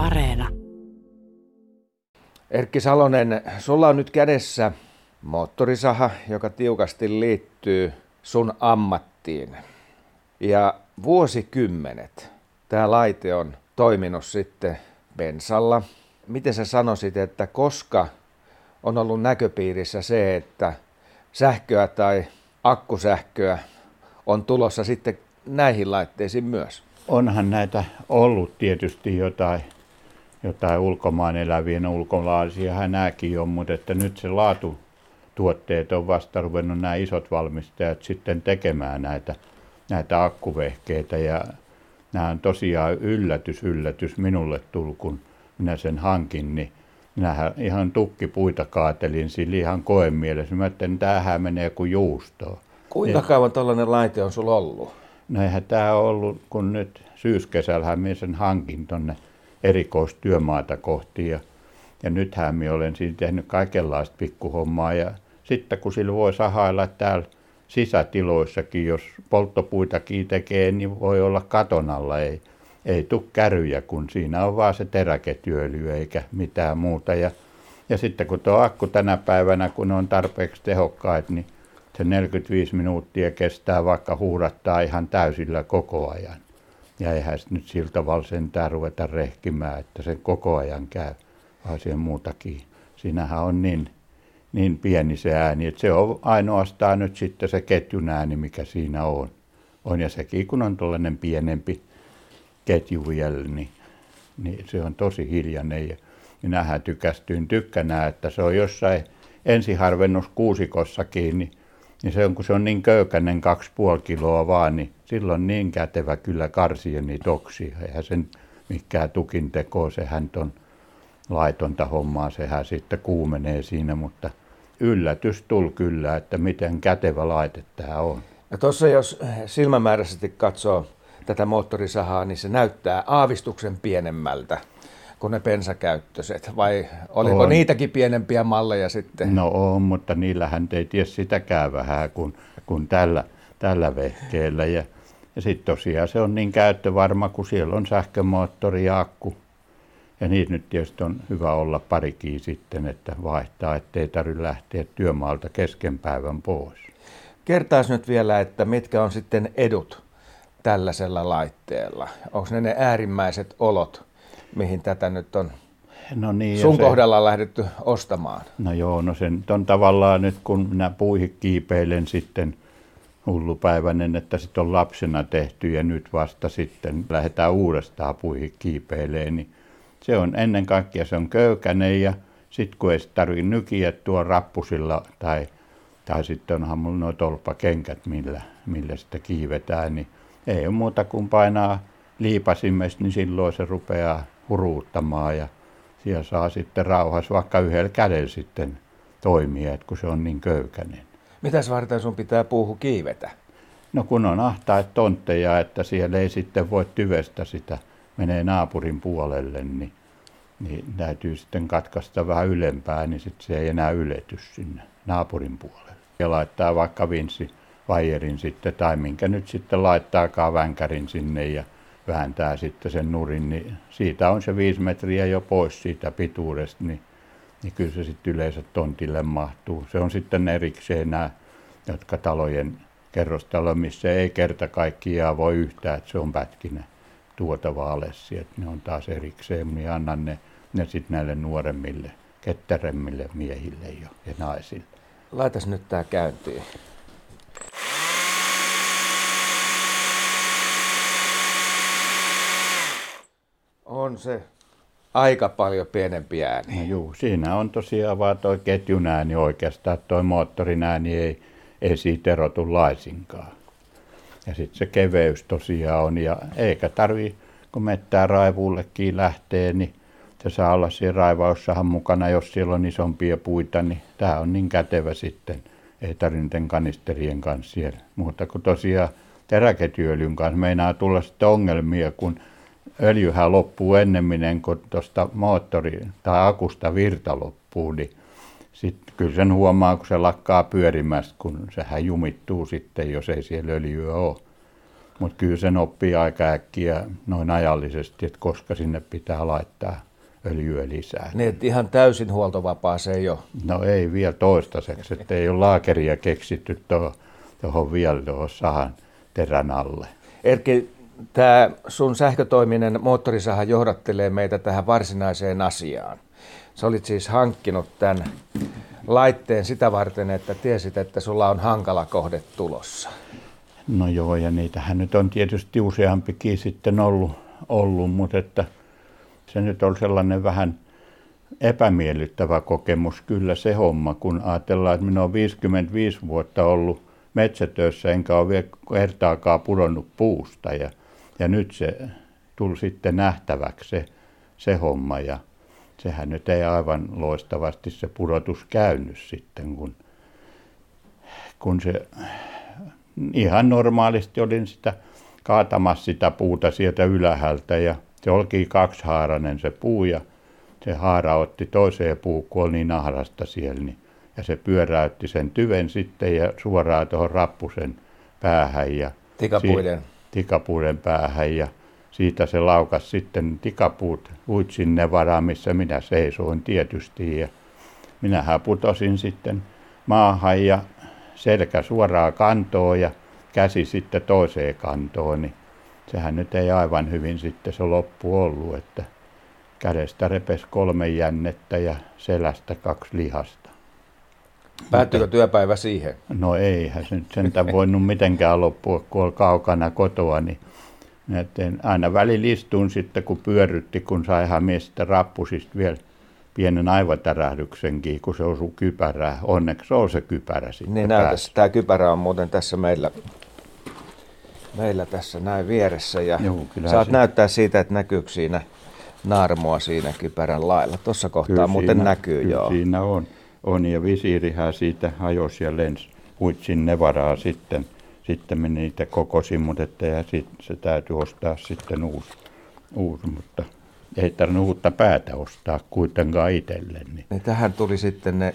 Areena. Erkki Salonen, sulla on nyt kädessä moottorisaha, joka tiukasti liittyy sun ammattiin. Ja vuosikymmenet tämä laite on toiminut sitten bensalla. Miten sä sanoisit, että koska on ollut näköpiirissä se, että sähköä tai akkusähköä on tulossa sitten näihin laitteisiin myös? Onhan näitä ollut tietysti jotain, jotain ulkomaan elävien ulkolaisia, nämäkin on, mutta että nyt se laatu tuotteet on vasta ruvennut nämä isot valmistajat sitten tekemään näitä, näitä akkuvehkeitä ja nämä on tosiaan yllätys, yllätys minulle tullut, kun minä sen hankin, niin minähän ihan tukkipuita kaatelin sillä ihan koemielessä. Mä ajattelin, että tämähän menee kuin juustoa. Kuinka kauan tällainen laite on sulla ollut? No eihän tämä ollut, kun nyt syyskesällähän minä sen hankin tuonne erikoistyömaata kohti ja, ja nythän minä olen siinä tehnyt kaikenlaista pikkuhommaa ja sitten kun sillä voi sahailla täällä sisätiloissakin, jos polttopuitakin tekee, niin voi olla katon alla, ei, ei tule käryjä, kun siinä on vaan se teräketyöly eikä mitään muuta. Ja, ja sitten kun tuo akku tänä päivänä, kun on tarpeeksi tehokkaat, niin se 45 minuuttia kestää vaikka huudattaa ihan täysillä koko ajan. Ja eihän nyt sillä tavalla sentään ruveta rehkimään, että se koko ajan käy, siihen muutakin. Siinähän on niin, niin pieni se ääni, että se on ainoastaan nyt sitten se ketjun ääni, mikä siinä on. on ja sekin, kun on tuollainen pienempi ketju vielä, niin, niin se on tosi hiljainen. Ja minähän tykästyin tykkänä, että se on jossain ensiharvennus kuusikossakin, niin, niin se on, kun se on niin köykäinen kaksi puoli kiloa vaan, niin silloin niin kätevä kyllä karsia niitä oksia. Eihän sen mikään tukin teko, sehän on laitonta hommaa, sehän sitten kuumenee siinä, mutta yllätys tuli kyllä, että miten kätevä laite tämä on. Ja tuossa jos silmämääräisesti katsoo tätä moottorisahaa, niin se näyttää aavistuksen pienemmältä kuin ne pensakäyttöiset, vai oliko on. niitäkin pienempiä malleja sitten? No on, mutta niillähän ei tiedä sitäkään vähän kuin, kuin tällä, tällä vehkeellä. Ja, ja sitten tosiaan se on niin käyttövarma, kun siellä on sähkömoottori ja akku. Ja niitä nyt tietysti on hyvä olla parikin sitten, että vaihtaa, ettei tarvitse lähteä työmaalta kesken päivän pois. Kertaas nyt vielä, että mitkä on sitten edut tällaisella laitteella? Onko ne ne äärimmäiset olot, mihin tätä nyt on no niin, sun se, kohdalla lähdetty ostamaan? No joo, no sen on tavallaan nyt kun minä puihin kiipeilen sitten hullupäiväinen, että sitten on lapsena tehty ja nyt vasta sitten lähdetään uudestaan puihin kiipeileen, niin se on ennen kaikkea se on köykäinen ja sitten kun ei tarvitse nykiä tuo rappusilla tai, tai sitten onhan mulla nuo tolppakengät, millä, millä sitä kiivetään, niin ei ole muuta kuin painaa liipasimesta, niin silloin se rupeaa huruuttamaan ja siellä saa sitten rauhassa vaikka yhdellä kädellä sitten toimia, että kun se on niin köykäinen. Mitäs varten sun pitää puuhu kiivetä? No kun on ahtaat tontteja, että siellä ei sitten voi tyvestä sitä, menee naapurin puolelle, niin, niin täytyy sitten katkaista vähän ylempää, niin sitten se ei enää ylety sinne naapurin puolelle. Ja laittaa vaikka vinssi vaijerin sitten, tai minkä nyt sitten laittaakaan vänkärin sinne ja vääntää sitten sen nurin, niin siitä on se viisi metriä jo pois siitä pituudesta, niin, niin kyllä se sitten yleensä tontille mahtuu. Se on sitten erikseen nämä, jotka talojen kerrostalo, missä ei kerta kaikkiaan voi yhtään, että se on pätkinen tuotava alessi, että ne on taas erikseen, niin annan ne, ne sitten näille nuoremmille, ketteremmille miehille jo ja naisille. Laitas nyt tämä käyntiin. On se aika paljon pienempi ääni. No juu, siinä on tosiaan vaan tuo ketjun ääni oikeastaan, tuo moottorin ääni ei, ei siitä erotu laisinkaan. Ja sitten se keveys tosiaan on, ja eikä tarvi, kun mettää raivuullekin lähtee, niin se saa olla siinä raivaussahan mukana, jos siellä on isompia puita, niin tämä on niin kätevä sitten. Ei tarvitse kanisterien kanssa siellä. Mutta kun tosiaan teräketyöljyn kanssa meinaa tulla sitten ongelmia, kun öljyhän loppuu ennemmin kuin tuosta moottori- tai akusta virta loppuu, niin sitten kyllä sen huomaa, kun se lakkaa pyörimästä, kun sehän jumittuu sitten, jos ei siellä öljyä ole. Mutta kyllä sen oppii aika äkkiä noin ajallisesti, että koska sinne pitää laittaa öljyä lisää. Niin, että ihan täysin huoltovapaa se ei ole. No ei vielä toistaiseksi, että ei ole laakeria keksitty tuohon vielä tuohon sahan terän alle. Erkki, tämä sun sähkötoiminen moottorisaha johdattelee meitä tähän varsinaiseen asiaan. Sä olit siis hankkinut tämän laitteen sitä varten, että tiesit, että sulla on hankala kohde tulossa. No joo, ja niitähän nyt on tietysti useampikin sitten ollut, ollut mutta että se nyt on sellainen vähän epämiellyttävä kokemus kyllä se homma, kun ajatellaan, että minä olen 55 vuotta ollut metsätöissä, enkä ole vielä kertaakaan pudonnut puusta, ja, ja nyt se tuli sitten nähtäväksi se, se homma, ja sehän nyt ei aivan loistavasti se pudotus käynyt sitten, kun, kun se ihan normaalisti olin sitä kaatamassa sitä puuta sieltä ylhäältä ja se olikin kaksihaarainen se puu ja se haara otti toiseen puuhun, kun oli niin ahdasta siellä, niin, ja se pyöräytti sen tyven sitten ja suoraan tuohon rappusen päähän ja tikapuiden. Si- tikapuiden päähän ja siitä se laukas sitten tikapuut uit sinne varaan, missä minä seisoin tietysti ja minähän putosin sitten maahan ja selkä suoraan kantoon ja käsi sitten toiseen kantoon, niin sehän nyt ei aivan hyvin sitten se loppu ollut, että kädestä repes kolme jännettä ja selästä kaksi lihasta. Päättyykö työpäivä siihen? No eihän se nyt sentään voinut mitenkään loppua, kun oli kaukana kotoa, niin että aina välillä istuin sitten, kun pyörrytti, kun saihan miestä rappusista vielä pienen aivotärähdyksenkin, kun se osui kypärää. Onneksi on se kypärä sitten Niin näytäisi. Tämä kypärä on muuten tässä meillä, meillä tässä näin vieressä. Ja Joo, saat se... näyttää siitä, että näkyykö siinä naarmua siinä kypärän lailla. Tuossa kohtaa kyllä muuten siinä, näkyy kyllä joo. siinä on. On ja visiirihän siitä hajosi ja lensi huitsin nevaraa sitten. Sitten meni niitä kokosin, mutta että ja sit, se täytyy ostaa sitten uusi, uusi mutta ei tarvinnut uutta päätä ostaa kuitenkaan itselle. Niin. niin tähän tuli sitten ne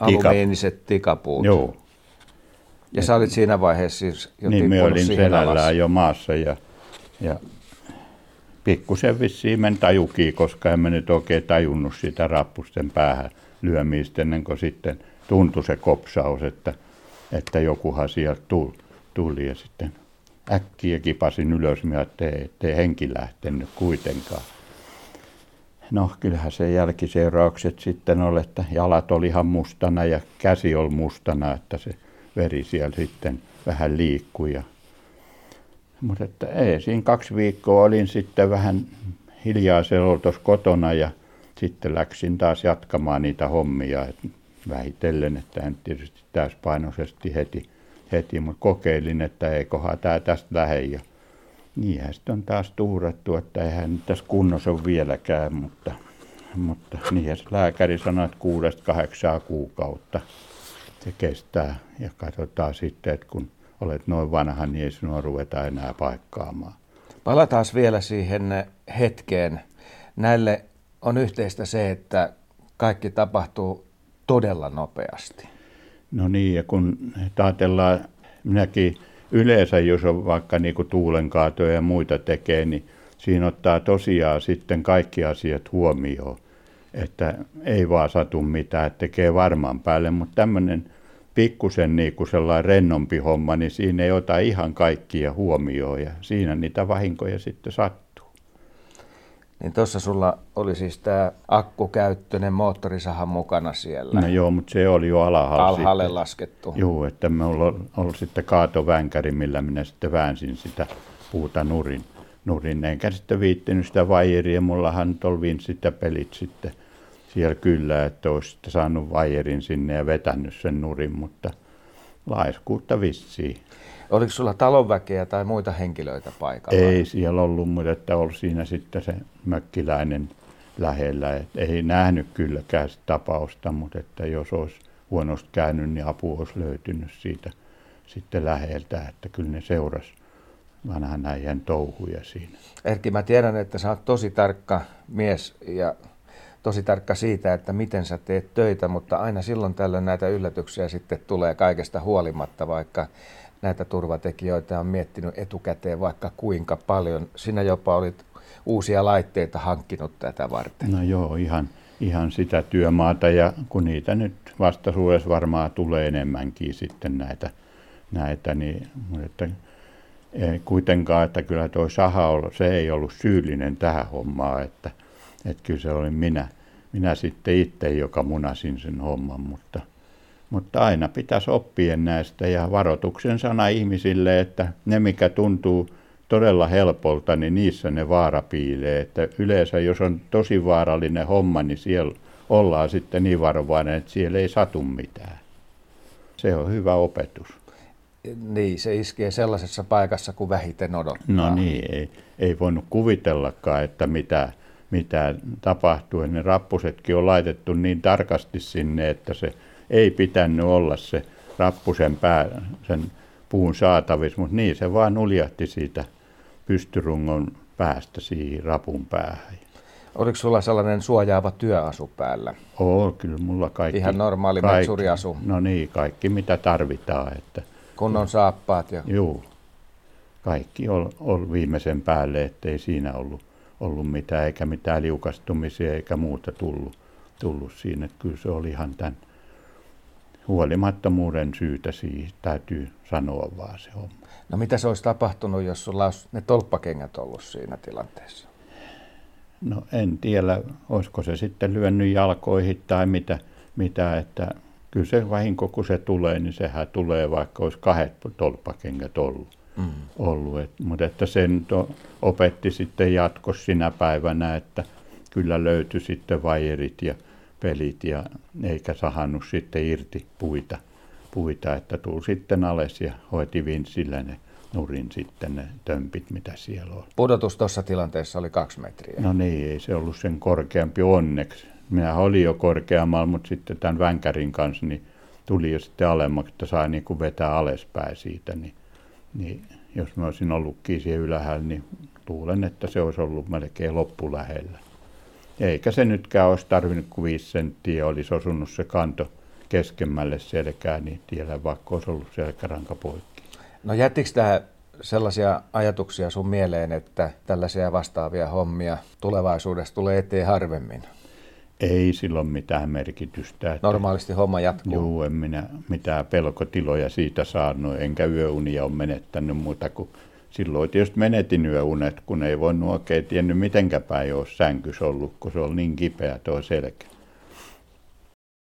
alumiiniset tikapuut. Joo. Ja sä olit siinä vaiheessa siis jo Niin, me olin selällään alas. jo maassa ja, ja pikkusen vissiin men tajukin, koska emme nyt oikein tajunnut sitä rappusten päähän lyömistä ennen kuin sitten tuntui se kopsaus, että, että jokuhan sieltä tuli, tuli ja sitten äkkiä kipasin ylös, että ei, ei henki lähtenyt kuitenkaan. No kyllähän se jälkiseuraukset sitten oli, että jalat oli ihan mustana ja käsi oli mustana, että se veri siellä sitten vähän liikkui. Ja... Mutta että ei, siinä kaksi viikkoa olin sitten vähän hiljaa tuossa kotona ja sitten läksin taas jatkamaan niitä hommia. Et vähitellen, että en tietysti täyspainoisesti heti, heti mutta kokeilin, että eiköhän tämä tästä lähde. Ja niinhän sitten on taas tuurattu, että eihän nyt tässä kunnossa ole vieläkään, mutta, mutta niinhän lääkäri sanoi, että kuudesta kahdeksaa kuukautta se kestää. Ja katsotaan sitten, että kun olet noin vanha, niin ei sinua ruveta enää paikkaamaan. Palataan vielä siihen hetkeen. Näille on yhteistä se, että kaikki tapahtuu todella nopeasti. No niin, ja kun ajatellaan, minäkin yleensä, jos on vaikka niin kuin tuulenkaatoja ja muita tekee, niin siinä ottaa tosiaan sitten kaikki asiat huomioon. Että ei vaan satu mitään, että tekee varmaan päälle, mutta tämmöinen pikkusen niin kuin sellainen rennompi homma, niin siinä ei ota ihan kaikkia huomioon ja siinä niitä vahinkoja sitten sattuu. Niin tuossa sulla oli siis tämä akkukäyttöinen moottorisaha mukana siellä. No joo, mutta se oli jo alhaalla. Alhaalle sitten. laskettu. Joo, että me ollaan ollut sitten kaatovänkäri, millä minä sitten väänsin sitä puuta nurin. nurin. Enkä sitten viittinyt sitä vaijeria, mullahan nyt oli sitä pelit sitten siellä kyllä, että olisi sitten saanut vaijerin sinne ja vetänyt sen nurin, mutta laiskuutta vissiin. Oliko sulla talonväkeä tai muita henkilöitä paikalla? Ei siellä ollut, mutta että oli siinä sitten se mökkiläinen lähellä. Et ei nähnyt kylläkään sitä tapausta, mutta että jos olisi huonosti käynyt, niin apu olisi löytynyt siitä sitten läheltä, että kyllä ne seurasi vanhan äijän touhuja siinä. Erkki, mä tiedän, että sä oot tosi tarkka mies ja tosi tarkka siitä, että miten sä teet töitä, mutta aina silloin tällöin näitä yllätyksiä sitten tulee kaikesta huolimatta, vaikka näitä turvatekijöitä on miettinyt etukäteen vaikka kuinka paljon. Sinä jopa olit uusia laitteita hankkinut tätä varten. No joo, ihan, ihan sitä työmaata ja kun niitä nyt vastaisuudessa varmaan tulee enemmänkin sitten näitä, näitä niin, että ei kuitenkaan, että kyllä tuo saha ollut, se ei ollut syyllinen tähän hommaan, että, että kyllä se oli minä, minä sitten itse, joka munasin sen homman, mutta, mutta aina pitäisi oppia näistä ja varoituksen sana ihmisille, että ne mikä tuntuu todella helpolta, niin niissä ne vaara piilee. Että yleensä jos on tosi vaarallinen homma, niin siellä ollaan sitten niin varovainen, että siellä ei satu mitään. Se on hyvä opetus. Niin, se iskee sellaisessa paikassa, kuin vähiten odottaa. No niin, ei, ei voinut kuvitellakaan, että mitä, mitä tapahtuu. Ne rappusetkin on laitettu niin tarkasti sinne, että se ei pitänyt olla se rappusen pää, sen puun saatavissa, mutta niin se vaan uljahti siitä pystyrungon päästä siihen rapun päähän. Oliko sulla sellainen suojaava työasu päällä? Oo, kyllä mulla kaikki. Ihan normaali kaikki, metsuriasu. No niin, kaikki mitä tarvitaan. Että, Kunnon saappaat. Ja... Joo, kaikki on, on viimeisen päälle, ettei siinä ollut, ollut mitään, eikä mitään liukastumisia eikä muuta tullut, tullut siinä. Että kyllä se oli ihan tämän huolimattomuuden syytä siihen, täytyy sanoa vaan se homma. No mitä se olisi tapahtunut, jos sulla olisi ne tolppakengät ollut siinä tilanteessa? No en tiedä, olisiko se sitten lyönyt jalkoihin tai mitä, mitä että kyllä se vahinko, kun se tulee, niin sehän tulee, vaikka olisi kahdet tolppakengät ollut. Mm. ollut. Et, mutta että sen to, opetti sitten jatkos sinä päivänä, että kyllä löytyi sitten vajerit ja pelit ja eikä sahannut sitten irti puita, puita että tuli sitten alas ja hoiti vinsillä ne nurin sitten ne tömpit, mitä siellä on. Pudotus tuossa tilanteessa oli kaksi metriä. No niin, ei se ollut sen korkeampi onneksi. Minä olin jo korkeammalla, mutta sitten tämän vänkärin kanssa niin tuli jo sitten alemmaksi, että sai niin kuin vetää alaspäin siitä. Niin, niin jos mä olisin ollutkin siellä ylhäällä, niin luulen, että se olisi ollut melkein loppulähellä. Eikä se nytkään olisi tarvinnut kuin viisi senttiä, olisi osunut se kanto keskemmälle selkään, niin tiellä vaikka olisi ollut selkäranka poikki. No jättikö tämä sellaisia ajatuksia sun mieleen, että tällaisia vastaavia hommia tulevaisuudessa tulee eteen harvemmin? Ei silloin mitään merkitystä. Että Normaalisti homma jatkuu? Joo, en minä mitään pelkotiloja siitä saanut, enkä yöunia ole menettänyt muuta kuin silloin tietysti menetin yöunet, kun ei voinut oikein tiennyt mitenkä päin olisi sänkys ollut, kun se oli niin kipeä tuo selkä.